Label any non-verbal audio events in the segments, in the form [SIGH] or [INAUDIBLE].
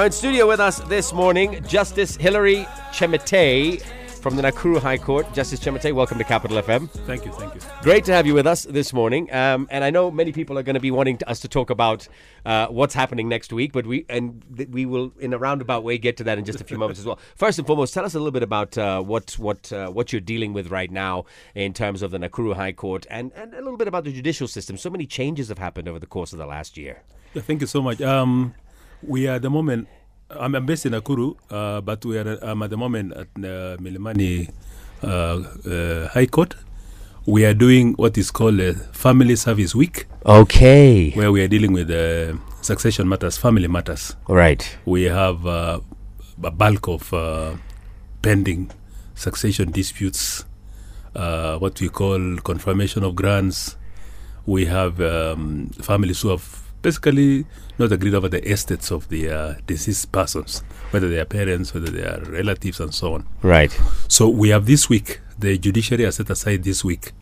now in studio with us this morning, Justice Hilary Chemitei from the Nakuru High Court. Justice Chemitei, welcome to Capital FM. Thank you, thank you. Great to have you with us this morning. Um, and I know many people are going to be wanting to, us to talk about uh, what's happening next week, but we and th- we will, in a roundabout way, get to that in just a few moments as well. [LAUGHS] First and foremost, tell us a little bit about uh, what what uh, what you're dealing with right now in terms of the Nakuru High Court, and and a little bit about the judicial system. So many changes have happened over the course of the last year. Yeah, thank you so much. Um, we are at the moment, I'm, I'm based in Nakuru, uh, but we are I'm at the moment at uh, Milimani uh, uh, High Court. We are doing what is called a Family Service Week, Okay. where we are dealing with uh, succession matters, family matters. Right. We have uh, a bulk of uh, pending succession disputes, uh, what we call confirmation of grants. We have um, families who have basically not agreed over the estates of the uh, deceased persons, whether they are parents, whether they are relatives, and so on. Right. So we have this week, the judiciary has set aside this week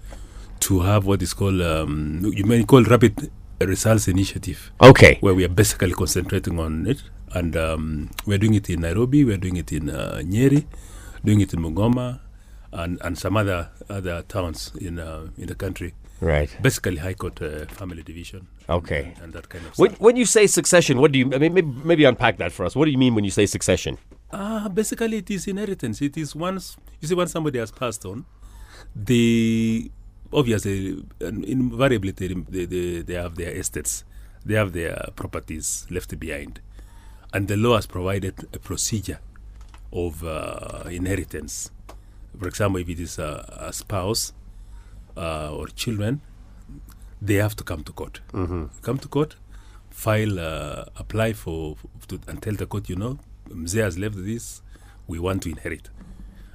to have what is called, um, you may call rapid results initiative Okay. where we are basically concentrating on it. And um, we're doing it in Nairobi, we're doing it in uh, Nyeri, doing it in Mugoma, and, and some other other towns in uh, in the country. Right. Basically, High Court uh, Family Division. Okay. And, and that kind of When, stuff. when you say succession, what do you? I mean, maybe, maybe unpack that for us. What do you mean when you say succession? Ah, basically, it is inheritance. It is once you see once somebody has passed on, they obviously and invariably they, they, they, they have their estates, they have their properties left behind, and the law has provided a procedure of uh, inheritance. For example, if it is a, a spouse uh, or children, they have to come to court. Mm-hmm. Come to court, file, uh, apply for, to, and tell the court, you know, Mzee has left this, we want to inherit.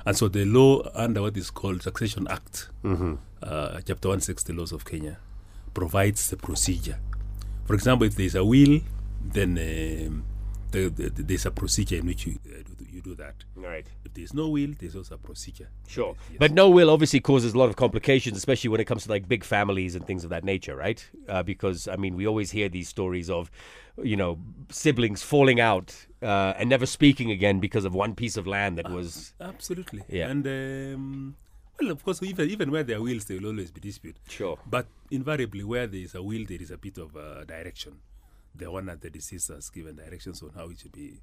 And so the law under what is called Succession Act, uh, Chapter 160 Laws of Kenya, provides the procedure. For example, if there is a will, then um, the, the, the- there's a procedure in which you, uh, you do that. Right. If there's no will, there's also a procedure. Sure. Yes. But no will obviously causes a lot of complications, especially when it comes to like big families and things of that nature, right? Uh, because I mean, we always hear these stories of, you know, siblings falling out uh, and never speaking again because of one piece of land that was. Absolutely. Yeah. And um, well, of course, even even where there are wills, there will always be dispute. Sure. But invariably, where there is a will, there is a bit of uh, direction. The one that the deceased has given directions on how it should be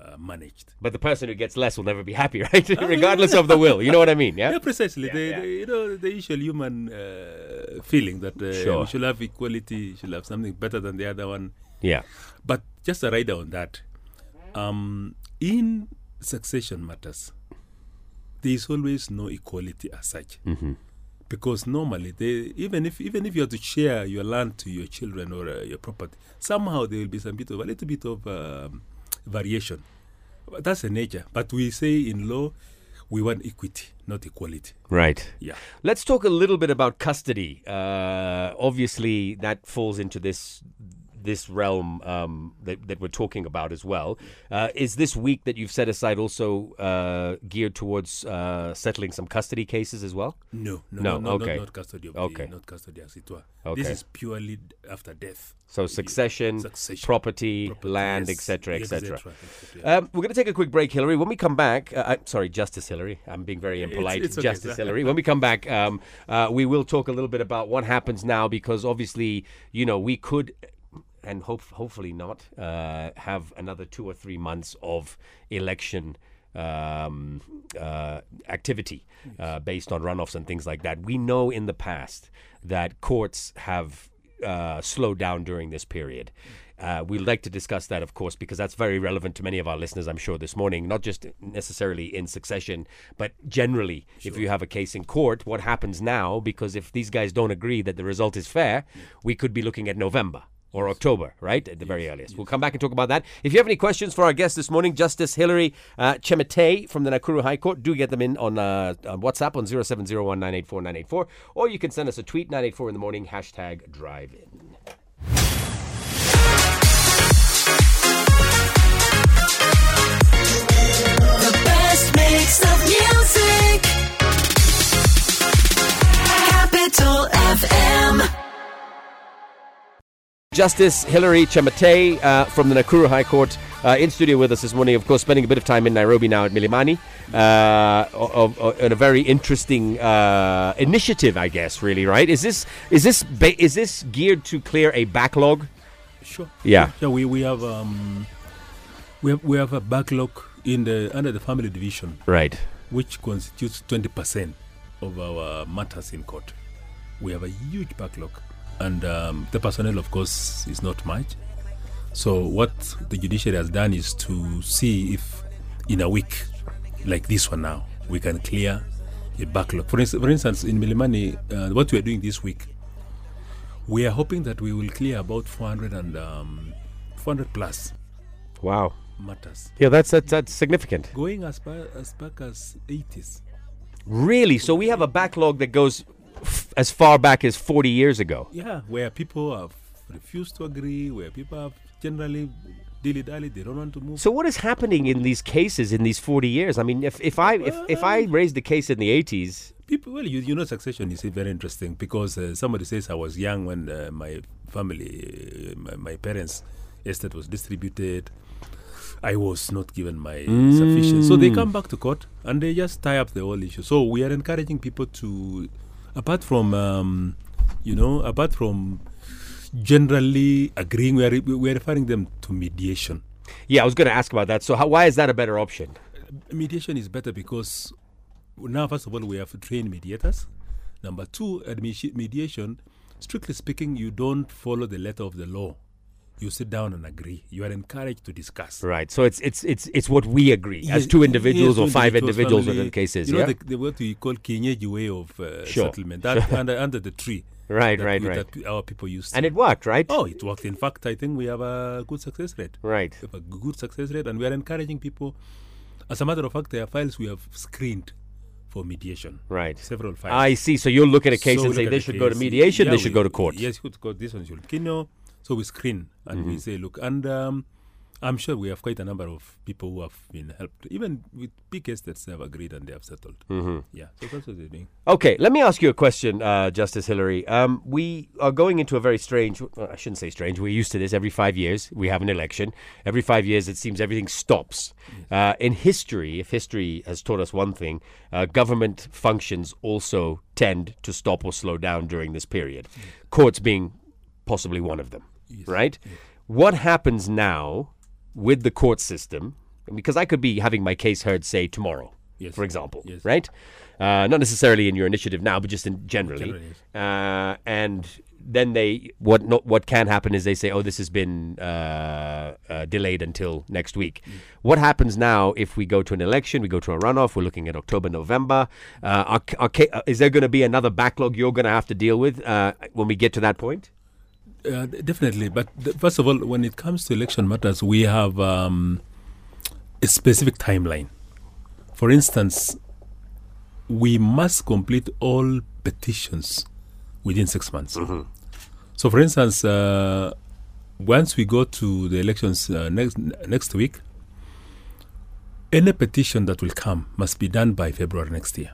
uh, managed. But the person who gets less will never be happy, [LAUGHS] right? Regardless of the will. You know what I mean? Yeah. Yeah, precisely. the, yeah. the- you know, the usual human uh, feeling that uh, Sure. we should have equality, we should have something better than the other one. Yeah. But just a rider on that. Um, in succession matters, there is always no equality as such. Because normally, they, even if even if you have to share your land to your children or uh, your property, somehow there will be some bit of a little bit of um, variation. But that's the nature. But we say in law, we want equity, not equality. Right. Yeah. Let's talk a little bit about custody. Uh, obviously, that falls into this this realm um, that, that we're talking about as well. Uh, is this week that you've set aside also uh, geared towards uh, settling some custody cases as well? No, no, No, no, okay. not, not custody of Okay. the, not custody as it were. Okay. This is purely after death. So succession, Succession. property, Property, land, etc., yes, etc. et cetera. Um, we're going to take a quick break, Hillary. When we come back, uh, I'm sorry, Justice Hillary. I'm being very impolite. it's okay, Justice. Hillary. When we come back, um, uh, we will talk a little bit about what happens now because obviously, you know, we could, and hope, hopefully not, uh, have another two or three months of election um, uh, activity uh, based on runoffs and things like that. We know in the past that courts have uh, slowed down during this period. Uh, we'd like to discuss that, of course, because that's very relevant to many of our listeners, I'm sure, this morning, not just necessarily in succession, but generally, if you have a case in court, what happens now? Because if these guys don't agree that the result is fair, we could be looking at November or October, right? At the very earliest. We'll come back and talk about that. If you have any questions for our guest this morning, Justice Hilary uh, Chemitei from the Nakuru High Court, do get them in on, uh, on WhatsApp on 0701 984 984, or you can send us a tweet 984 in the morning, hashtag drive in. Justice Hilary Chemitei uh, from the Nakuru High Court uh, in studio with us this morning. Of course, spending a bit of time in Nairobi now at Milimani uh, of, of, on a very interesting uh, initiative, I guess. Really, right? Is this is this ba- is this geared to clear a backlog? Sure. Yeah. Yeah, we, we have um, we have we have a backlog in the under the family division, Right. which constitutes twenty percent of our matters in court. We have a huge backlog, and um, the personnel, of course, is not much. So what the judiciary has done is to see if in a week, like this one now, we can clear a backlog. For, instance, for instance, in Milimani, uh, what we are doing this week, we are hoping that we will clear about 400 and um, 400 plus Wow. matters, Yeah, that's that's, that's significant. going as far as back as 80s. Really. So we have a backlog that goes as far back as 40 years ago. Yeah, where people have refused to agree, where people have generally dilly dally, they don't want to move. So what is happening in these cases in these 40 years? I mean, if, if I if, if I raised the case in the 80s, People, well, you, you know, succession is very interesting because uh, somebody says I was young when uh, my family, uh, my, my parents' estate was distributed. I was not given my sufficient. So they come back to court and they just tie up the whole issue. So we are encouraging people to, apart from, um, you know, apart from generally agreeing, we are, we are referring them to mediation. yeah, I was going to ask about that. So how, why is that a better option? mediation is better because now first of all we have trained mediators number two admi- mediation strictly speaking you don't follow the letter of the law you sit down and agree you are encouraged to discuss Right. So it's it's it's it's what we agree as two individuals Yes, or two five individuals, family- whatever the case you know yeah. the, the what we call kienyeji way of uh, Sure, settlement that under, under the tree [LAUGHS] Right, right, we- right. that our people used to. and it worked, right? oh it worked in fact i think we have a good success rate Right. we have a good success rate and we are encouraging people as a matter of fact there are files we have screened for mediation Right. several files I see. So you'll look at a case So and say they the should go to mediation, Yeah, they should we- go to court. Yes, you could go. This one should kino. So we screen and Mm-hmm. we say, look, and um, I'm sure we have quite a number of people who have been helped, even with big estates, they have agreed and they have settled. Mm-hmm. Yeah, so that's what they're doing. Okay, let me ask you a question, uh, Justice Hillary. Um, we are going into a very strange, well, I shouldn't say strange, we're used to this. Every five years, we have an election. Every five years, it seems everything stops. Uh, in history, if history has taught us one thing, uh, government functions also tend to stop or slow down during this period, courts being possibly one of them, right? What happens now with the court system? Because I could be having my case heard, say, tomorrow, Yes. for example, Yes. right? Uh, not necessarily in your initiative now, but just in generally. Generally, yes. Uh, and then they what not, what can happen is they say, oh, this has been uh, uh, delayed until next week. Mm. What happens now if we go to an election? We go to a runoff. We're looking at October, November. Uh, are, are, uh, is there going to be another backlog you're going to have to deal with uh, when we get to that point? Uh, definitely, but th- first of all, when it comes to election matters, we have um, a specific timeline. For instance, we must complete all petitions within six months. So, for instance, uh, once we go to the elections uh, next next week, any petition that will come must be done by February next year.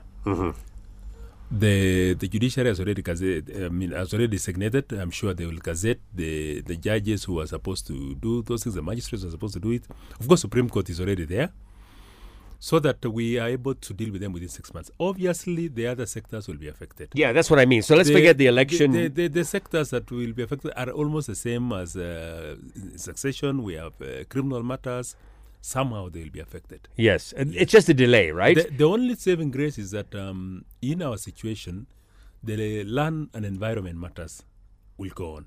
The the judiciary has already gazette, I mean, has already designated. I'm sure they will gazette the the judges who are supposed to do those things. The magistrates are supposed to do it. Of course, Supreme Court is already there, so that we are able to deal with them within six months. Obviously, the other sectors will be affected. Yeah, that's what I mean. So let's forget the election. The, the, the sectors that will be affected are almost the same as uh, succession. We have uh, criminal matters. Somehow they will be affected. yes, and it's just a delay, right? The, the only saving grace is that um, in our situation, the land and environment matters will go on.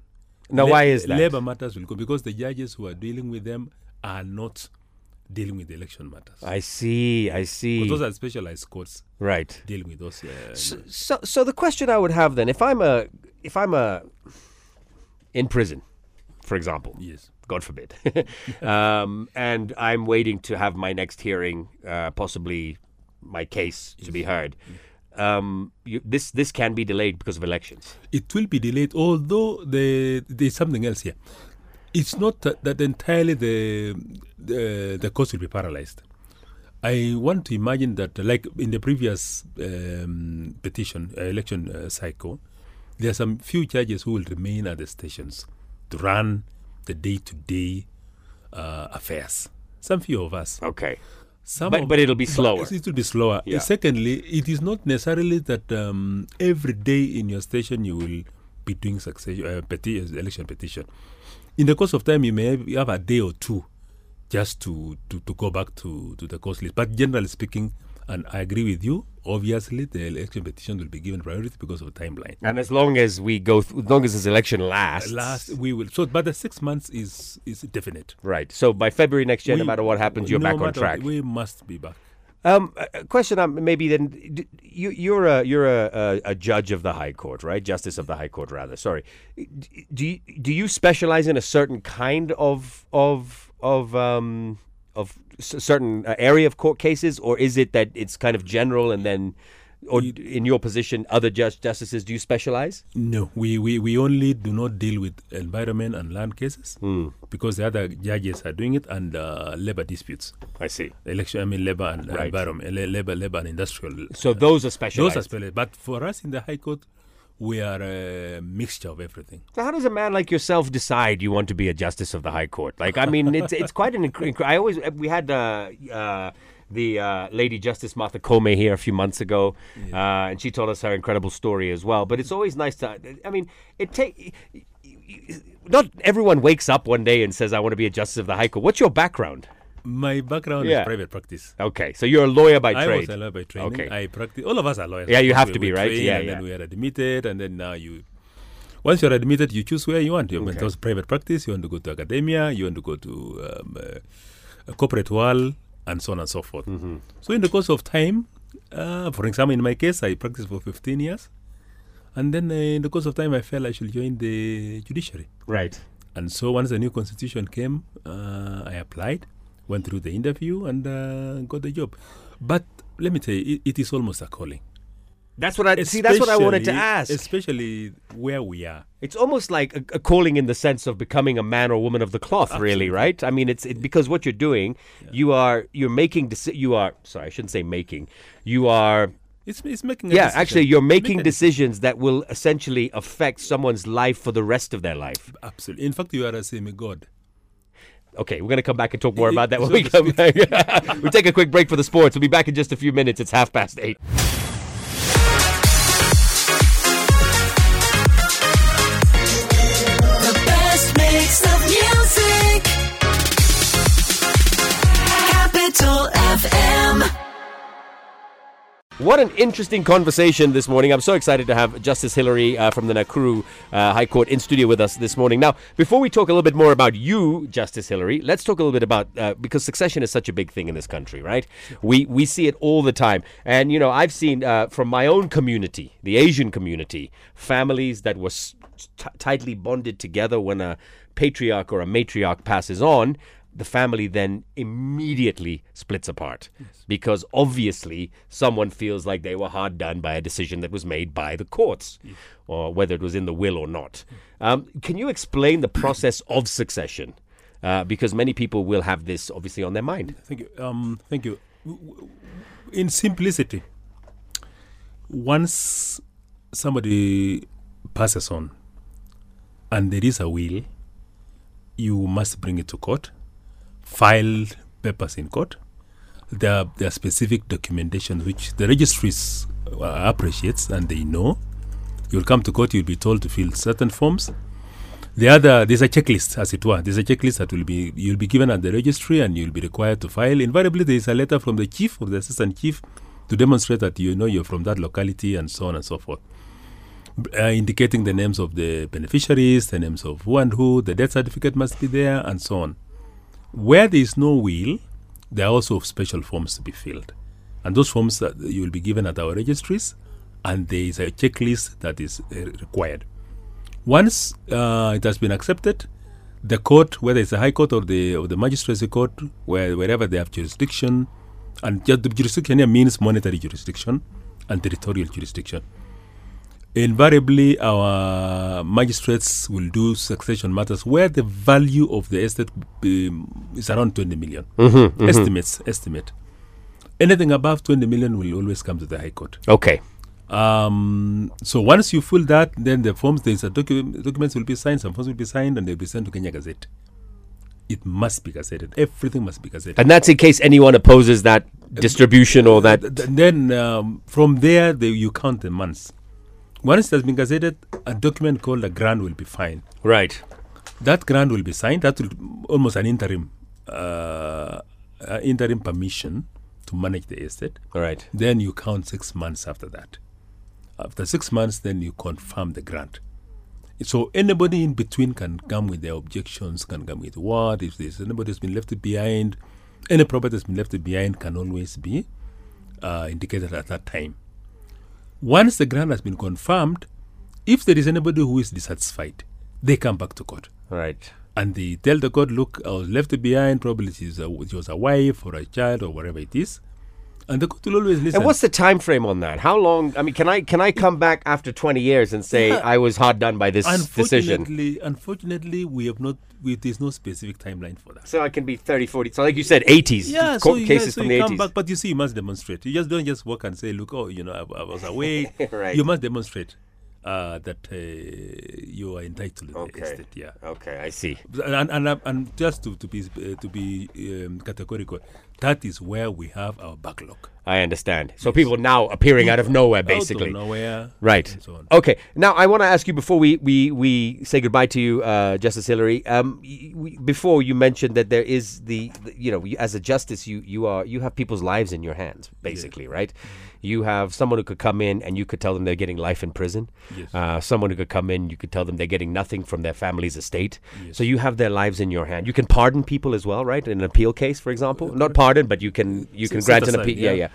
now, La- why is that? Labor matters will go because the judges who are dealing with them are not dealing with the election matters. I see. I see. But those are specialized courts right. dealing with those. Uh, So, so, so the question I would have then, if I'm a, if I'm a, in prison, for example, yes. God forbid, [LAUGHS] um, and I'm waiting to have my next hearing, uh, possibly my case to be heard. Um, you, this this can be delayed because of elections. it will be delayed. Although the, there's something else here. It's not that, that entirely the, the the courts will be paralyzed. I want to imagine that, like in the previous um, petition uh, election uh, cycle, there are some few judges who will remain at the stations to run the day-to-day uh, affairs. Some few of us. Okay. Some But- of- but it'll be slower. It will be slower. Yeah. Secondly, it is not necessarily that um, every day in your station you will be doing succession, uh, peti- election petition. In the course of time, you may have, you have a day or two just to, to, to go back to, to the cause list. But generally speaking, and I agree with you, obviously the election petition will be given priority because of the timeline. And as long as we go, th- as long as this election lasts, Last, we will. So, but the six months is is definite. right? So by February next year, no matter what happens, you're no back on track. We must be back. Um, a question, um, maybe then, you, you're a you're a, a, a judge of the High Court, right? Justice of the High Court, rather. Sorry. D- Do you, do you specialize in a certain kind of of of um of certain uh, area of court cases, or is it that it's kind of general and then, or in your position, other judge justices do you specialize? No, we, we, we only do not deal with environment and land cases Hmm. because the other judges are doing it and uh, labor disputes. I see. Election, I mean labor and Right. environment, labor, labor and industrial. So those are specialized. Those are specialized. But for us in the High Court, we are a mixture of everything. So how does a man like yourself decide you want to be a justice of the High Court? Like, I mean, it's it's quite an. Inc- I always we had uh, uh, the uh, Lady Justice Martha Koome here a few months ago, uh, and she told us her incredible story as well. But it's always nice to. I mean, it take. Not everyone wakes up one day and says, "I want to be a justice of the High Court." What's your background? My background Yeah. is private practice. Okay, so you're a lawyer by I trade. was a lawyer by training. Okay. I practice. All of us are lawyers. Yeah, you have course. to be, right? Yeah, and yeah. then we are admitted, and then now you. Once you're admitted, you choose where you want. You want to go private practice. You want to go to academia. You want to go to um, uh, a corporate world, and so on and so forth. Mm-hmm. So in the course of time, uh, for example, in my case, I practiced for 15 years, and then uh, in the course of time, I felt I should join the judiciary. Right. And so once the new constitution came, uh, I applied, went through the interview, and uh, got the job. But let me tell you, it, it is almost a calling. That's what I see. That's what I wanted to ask. Especially where we are. It's almost like a, a calling in the sense of becoming a man or woman of the cloth, really, right? I mean, it's it, because what you're doing, you are you're making deci- you are sorry, I shouldn't say making. You are It's, it's making a yeah, decision. actually, you're making Make decisions that will essentially affect someone's life for the rest of their life. Absolutely. In fact, you are a semi-god. Okay, we're going to come back and talk more [LAUGHS] about that when we come back. [LAUGHS] [LAUGHS] we take a quick break for the sports. We'll be back in just a few minutes. It's half past eight. What an interesting conversation this morning. I'm so excited to have Justice Hillary uh, from the Nakuru uh, High Court in studio with us this morning. Now, before we talk a little bit more about you, Justice Hillary, let's talk a little bit about uh, because succession is such a big thing in this country, right? We we see it all the time, and you know I've seen uh, from my own community, the Asian community, families that were t- tightly bonded together when a patriarch or a matriarch passes on the family then immediately splits apart because obviously someone feels like they were hard done by a decision that was made by the courts or whether it was in the will or not. Um, can you explain the process of succession? Uh, because many people will have this obviously on their mind. Thank you. Um, thank you. In simplicity, once somebody passes on and there is a will, you must bring it to court, file papers in court. There are, there are specific documentation which the registries uh, appreciates and they know. You'll come to court, you'll be told to fill certain forms. The other, there's a checklist, as it were. There's a checklist that will be you'll be given at the registry, and you'll be required to file. Invariably, there is a letter from the chief or the assistant chief to demonstrate that you know you're from that locality, and so on and so forth, uh, indicating the names of the beneficiaries, the names of who and who. The death certificate must be there, and so on. Where there is no will, there are also special forms to be filled, and those forms that you will be given at our registries, and there is a checklist that is uh, required. Once uh, it has been accepted, the court, whether it's the High Court or the or the Magistracy Court, where wherever they have jurisdiction, and the jurisdiction here means monetary jurisdiction and territorial jurisdiction. Invariably, our magistrates will do succession matters where the value of the estate um, is around 20 million. Estimates, estimate. Anything above 20 million will always come to the High Court. Okay. Um, so once you fill that, then the forms, there's a docu- documents will be signed, some forms will be signed, and they'll be sent to Kenya Gazette. It must be gazetted. Everything must be gazetted. And that's in case anyone opposes that distribution or that. Th- th- then um, from there, they, you count the months. Once it has been gazetted, a document called a grant will be filed. Right. That grant will be signed. That will almost an interim, uh, uh, interim permission to manage the estate. All right. Then you count six months after that. After six months, then you confirm the grant. So anybody in between can come with their objections, can come with what if there's anybody has been left behind, any property has been left behind can always be uh, indicated at that time. Once the grant has been confirmed, if there is anybody who is dissatisfied, they come back to court Right. and they tell the court, look, I was left behind. Probably a, she was a wife or a child or whatever it is, and the court will always listen. And what's the time frame on that? How long? I mean, can I can I come back after 20 years and say Yeah. I was hard done by this decision? unfortunately, unfortunately, we have not. We, there's no specific timeline for that. So I can be 30, 40. So like you said, 80s. Yeah, court so you, cases yeah, so from the come 80s. back, but you see, you must demonstrate. You just don't just walk and say, "Look, oh, you know, I, I was away." [LAUGHS] Right. You must demonstrate uh, that uh, you are entitled to Okay. the estate. Yeah. Okay, I see. and and, and, and just to, to be uh, to be um, categorical, that is where we have our backlog. I understand. So people now appearing out of nowhere, basically. Out of nowhere, Right. so. Okay. Now I want to ask you before we we, we say goodbye to you, uh, Justice Hillary. Um, we, before you mentioned that there is the, the- you know, as a justice, you you are you have people's lives in your hands, basically, right? You have someone who could come in and you could tell them they're getting life in prison. Yes. Uh, someone who could come in, you could tell them they're getting nothing from their family's estate. So you have their lives in your hand. You can pardon people as well, right? In an appeal case, for example, not pardon, but you can you can Set grant an appeal. Yeah, yeah.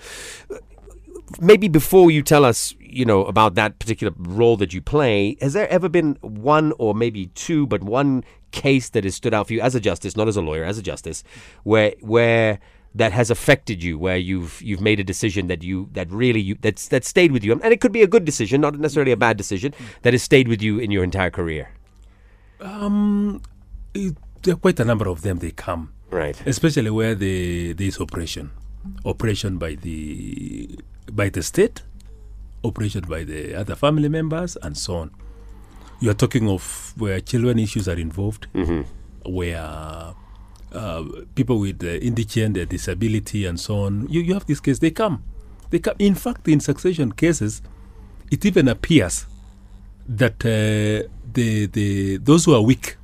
yeah maybe before you tell us, you know, about that particular role that you play, has there ever been one or maybe two, but one case that has stood out for you as a justice, not as a lawyer, as a justice, where where that has affected you, where you've you've made a decision that you that really you that's that stayed with you, and it could be a good decision, not necessarily a bad decision, that has stayed with you in your entire career. Um, it, there are quite a number of them. They come, Right. especially where the there is operation, operation by the by the state, operation by the other family members, and so on. You are talking of where children issues are involved, where uh, people with uh, indigent, disability, and so on. You you have this case. They come, they come. In fact, in succession cases, it even appears that uh, the the those who are weak,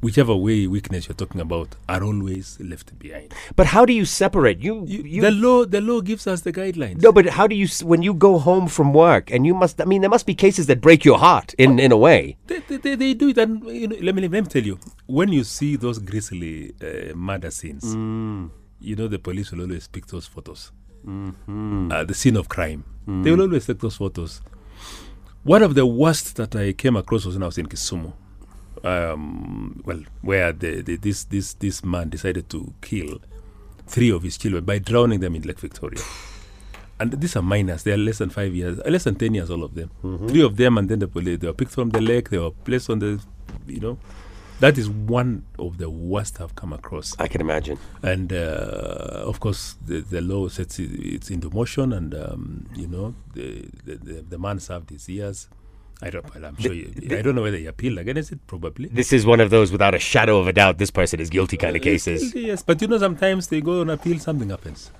whichever way weakness you're talking about, are always left behind. But how do you separate you? You, you the law the law gives us the guidelines. no, but how do you when you go home from work and you must? I mean, there must be cases that break your heart in in a way. They, they, they, do it, and you know, let me let me tell you, when you see those grisly uh, murder scenes, you know the police will always pick those photos, uh, the scene of crime. They will always take those photos. One of the worst that I came across was when I was in Kisumu. Um, well, where the, the, this this this man decided to kill three of his children by drowning them in Lake Victoria. And these are minors; they are less than five years, less than ten years, all of them. Three of them, and then the police. They were picked from the lake. They were placed on the, you know, that is one of the worst I've come across. I can imagine. And uh, of course, the, the law sets it, it's into motion, and um, you know, the, the the the man served his years. I don't. Well, I'm sure. You, I don't know whether he appealed against it. Probably. This is one of those without a shadow of a doubt. This person is guilty kind of uh, cases. Yes, but you know, sometimes they go on appeal, something happens.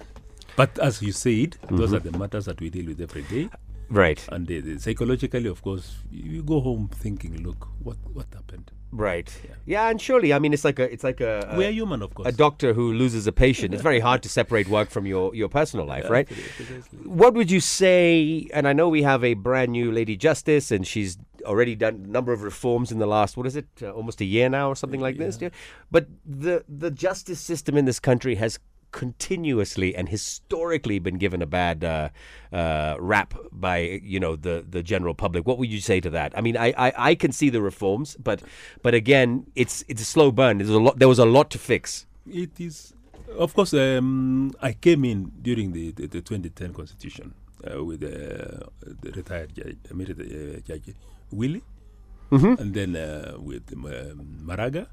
But as you said, those mm-hmm. are the matters that we deal with every day. Right. And they- psychologically, of course, you, go home thinking, look, what what happened? Right. Yeah, and surely, I mean, it's like a, it's like a, we are human, of course. a doctor who loses a patient. It's very hard to separate work from your your personal [LAUGHS] life, right? Precisely. What would you say? And I know we have a brand new lady justice, and she's already done a number of reforms in the last what is it, uh, almost a year now, or something like this. But the the justice system in this country has continuously and historically been given a bad uh, uh, rap by you know the the general public. What would you say to that? I mean, I, I, I can see the reforms, but but again, it's it's a slow burn. There's a lot. There was a lot to fix. It is, of course. Um, I came in during the, the, the 2010 constitution uh, with uh, the retired judge, uh, judge Willie, and then uh, with um, Maraga,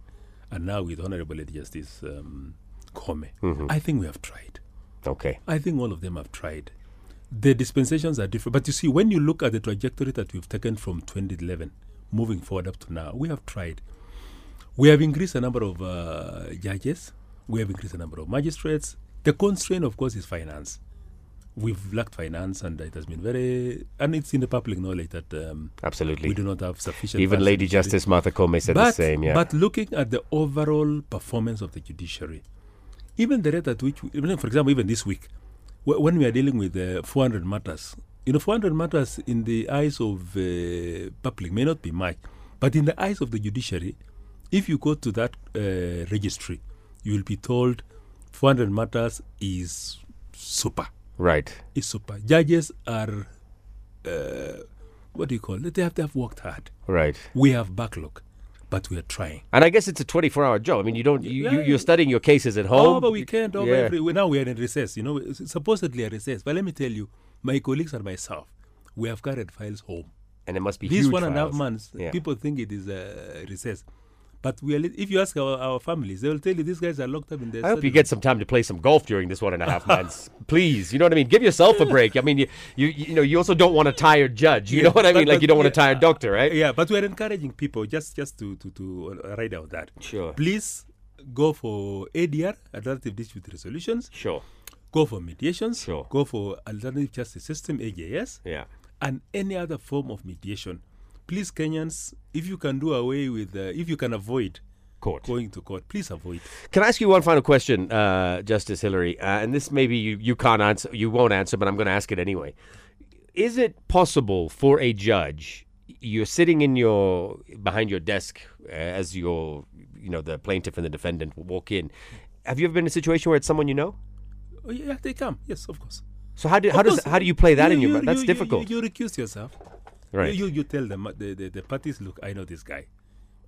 and now with Honorable Justice um, Koome. I think we have tried. Okay. I think all of them have tried. the dispensations are different. But you see, when you look at the trajectory that we've taken from 2011 moving forward up to now, we have tried. We have increased the number of uh, judges. We have increased the number of magistrates. The constraint, of course, is finance. We've lacked finance, and it has been very, and it's in the public knowledge that um, Absolutely. we do not have sufficient. Even Lady in the judiciary. Justice Martha Koome said but, the same. Yeah. But looking at the overall performance of the judiciary, even the rate at which, we, even for example, even this week, when we are dealing with uh, 400 matters, you know, 400 matters in the eyes of uh, public may not be much, but in the eyes of the judiciary, if you go to that uh, registry, you will be told 400 matters is super. right. Is super. Judges are, uh, what do you call it? They have, they have worked hard. Right. We have backlog, but we are trying. And I guess it's a 24 hour job. I mean, you don't, you, you, Yeah. you're studying your cases at oh, home. Over weekend, over Yeah. every. Now we are in recess. You know, supposedly a recess. But let me tell you, my colleagues and myself, we have carried files home. And it must be These huge one and a half months, Yeah. people think it is a recess. But we are, li- if you ask our, our families, they will tell you these guys are locked up in their I hope you get some time to play some golf during this one and a half months, [LAUGHS] please. You know what I mean? Give yourself a break. I mean, you, you, you know, you also don't want a tired judge. You Yeah, know what I mean? Like you don't want a tired doctor, right? Yeah, but we are encouraging people just just to to, to write out that. Sure. Please go for ADR, alternative dispute resolutions. Sure. Go for mediations. Sure. Go for alternative justice system AJS. Yeah. and any other form of mediation. Please, Kenyans, if you can do away with, uh, if you can avoid Court. going to court, please avoid. Can I ask you one final question, uh, Justice Hillary? Uh, and this maybe you, you can't answer, you won't answer, but I'm going to ask it anyway. Is it possible for a judge, you're sitting in your behind your desk uh, as your, you know, the plaintiff and the defendant walk in. Have you ever been in a situation where it's someone you know? Oh, yeah, they come. Yes, of course. So how do how Of does how do you play that in your You- mind? That's you- you- difficult, You, you recuse yourself. Right? You, you, you tell them, the, the, the parties, look, I know this guy.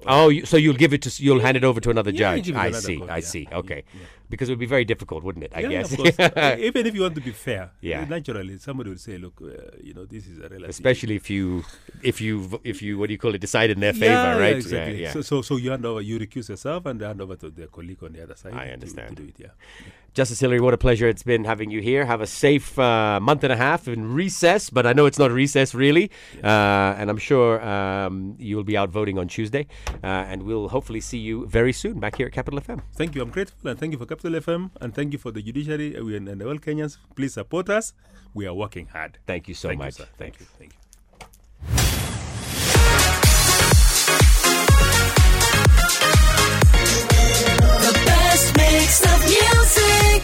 Oh, you, so you'll give it to you'll hand it over to another Yeah, judge. give it to I another see. court, I yeah. see. Okay, yeah. Because it would be very difficult, wouldn't it? I yeah, guess. of course. [LAUGHS] Even if you want to be fair, Yeah. naturally, somebody would say, look, uh, you know, this is a relative. Especially if you if you if you what do you call it decide in their favor, yeah, yeah, right? exactly. Yeah. So, so, so you hand over, you recuse yourself and hand over to the colleague on the other side. I understand. To, do it, yeah. Justice Hillary, what a pleasure it's been having you here. Have a safe uh, month and a half in recess, but I know it's not recess really, uh, and I'm sure um, you'll be out voting on Tuesday, uh, and we'll hopefully see you very soon back here at Capital FM. Thank you. I'm grateful and thank you for Capital FM, and thank you for the judiciary uh, and, all Kenyans. Please support us. We are working hard. Thank you so thank much. You, thank you. Thank you. The best mix of music.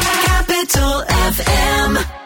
Capital FM.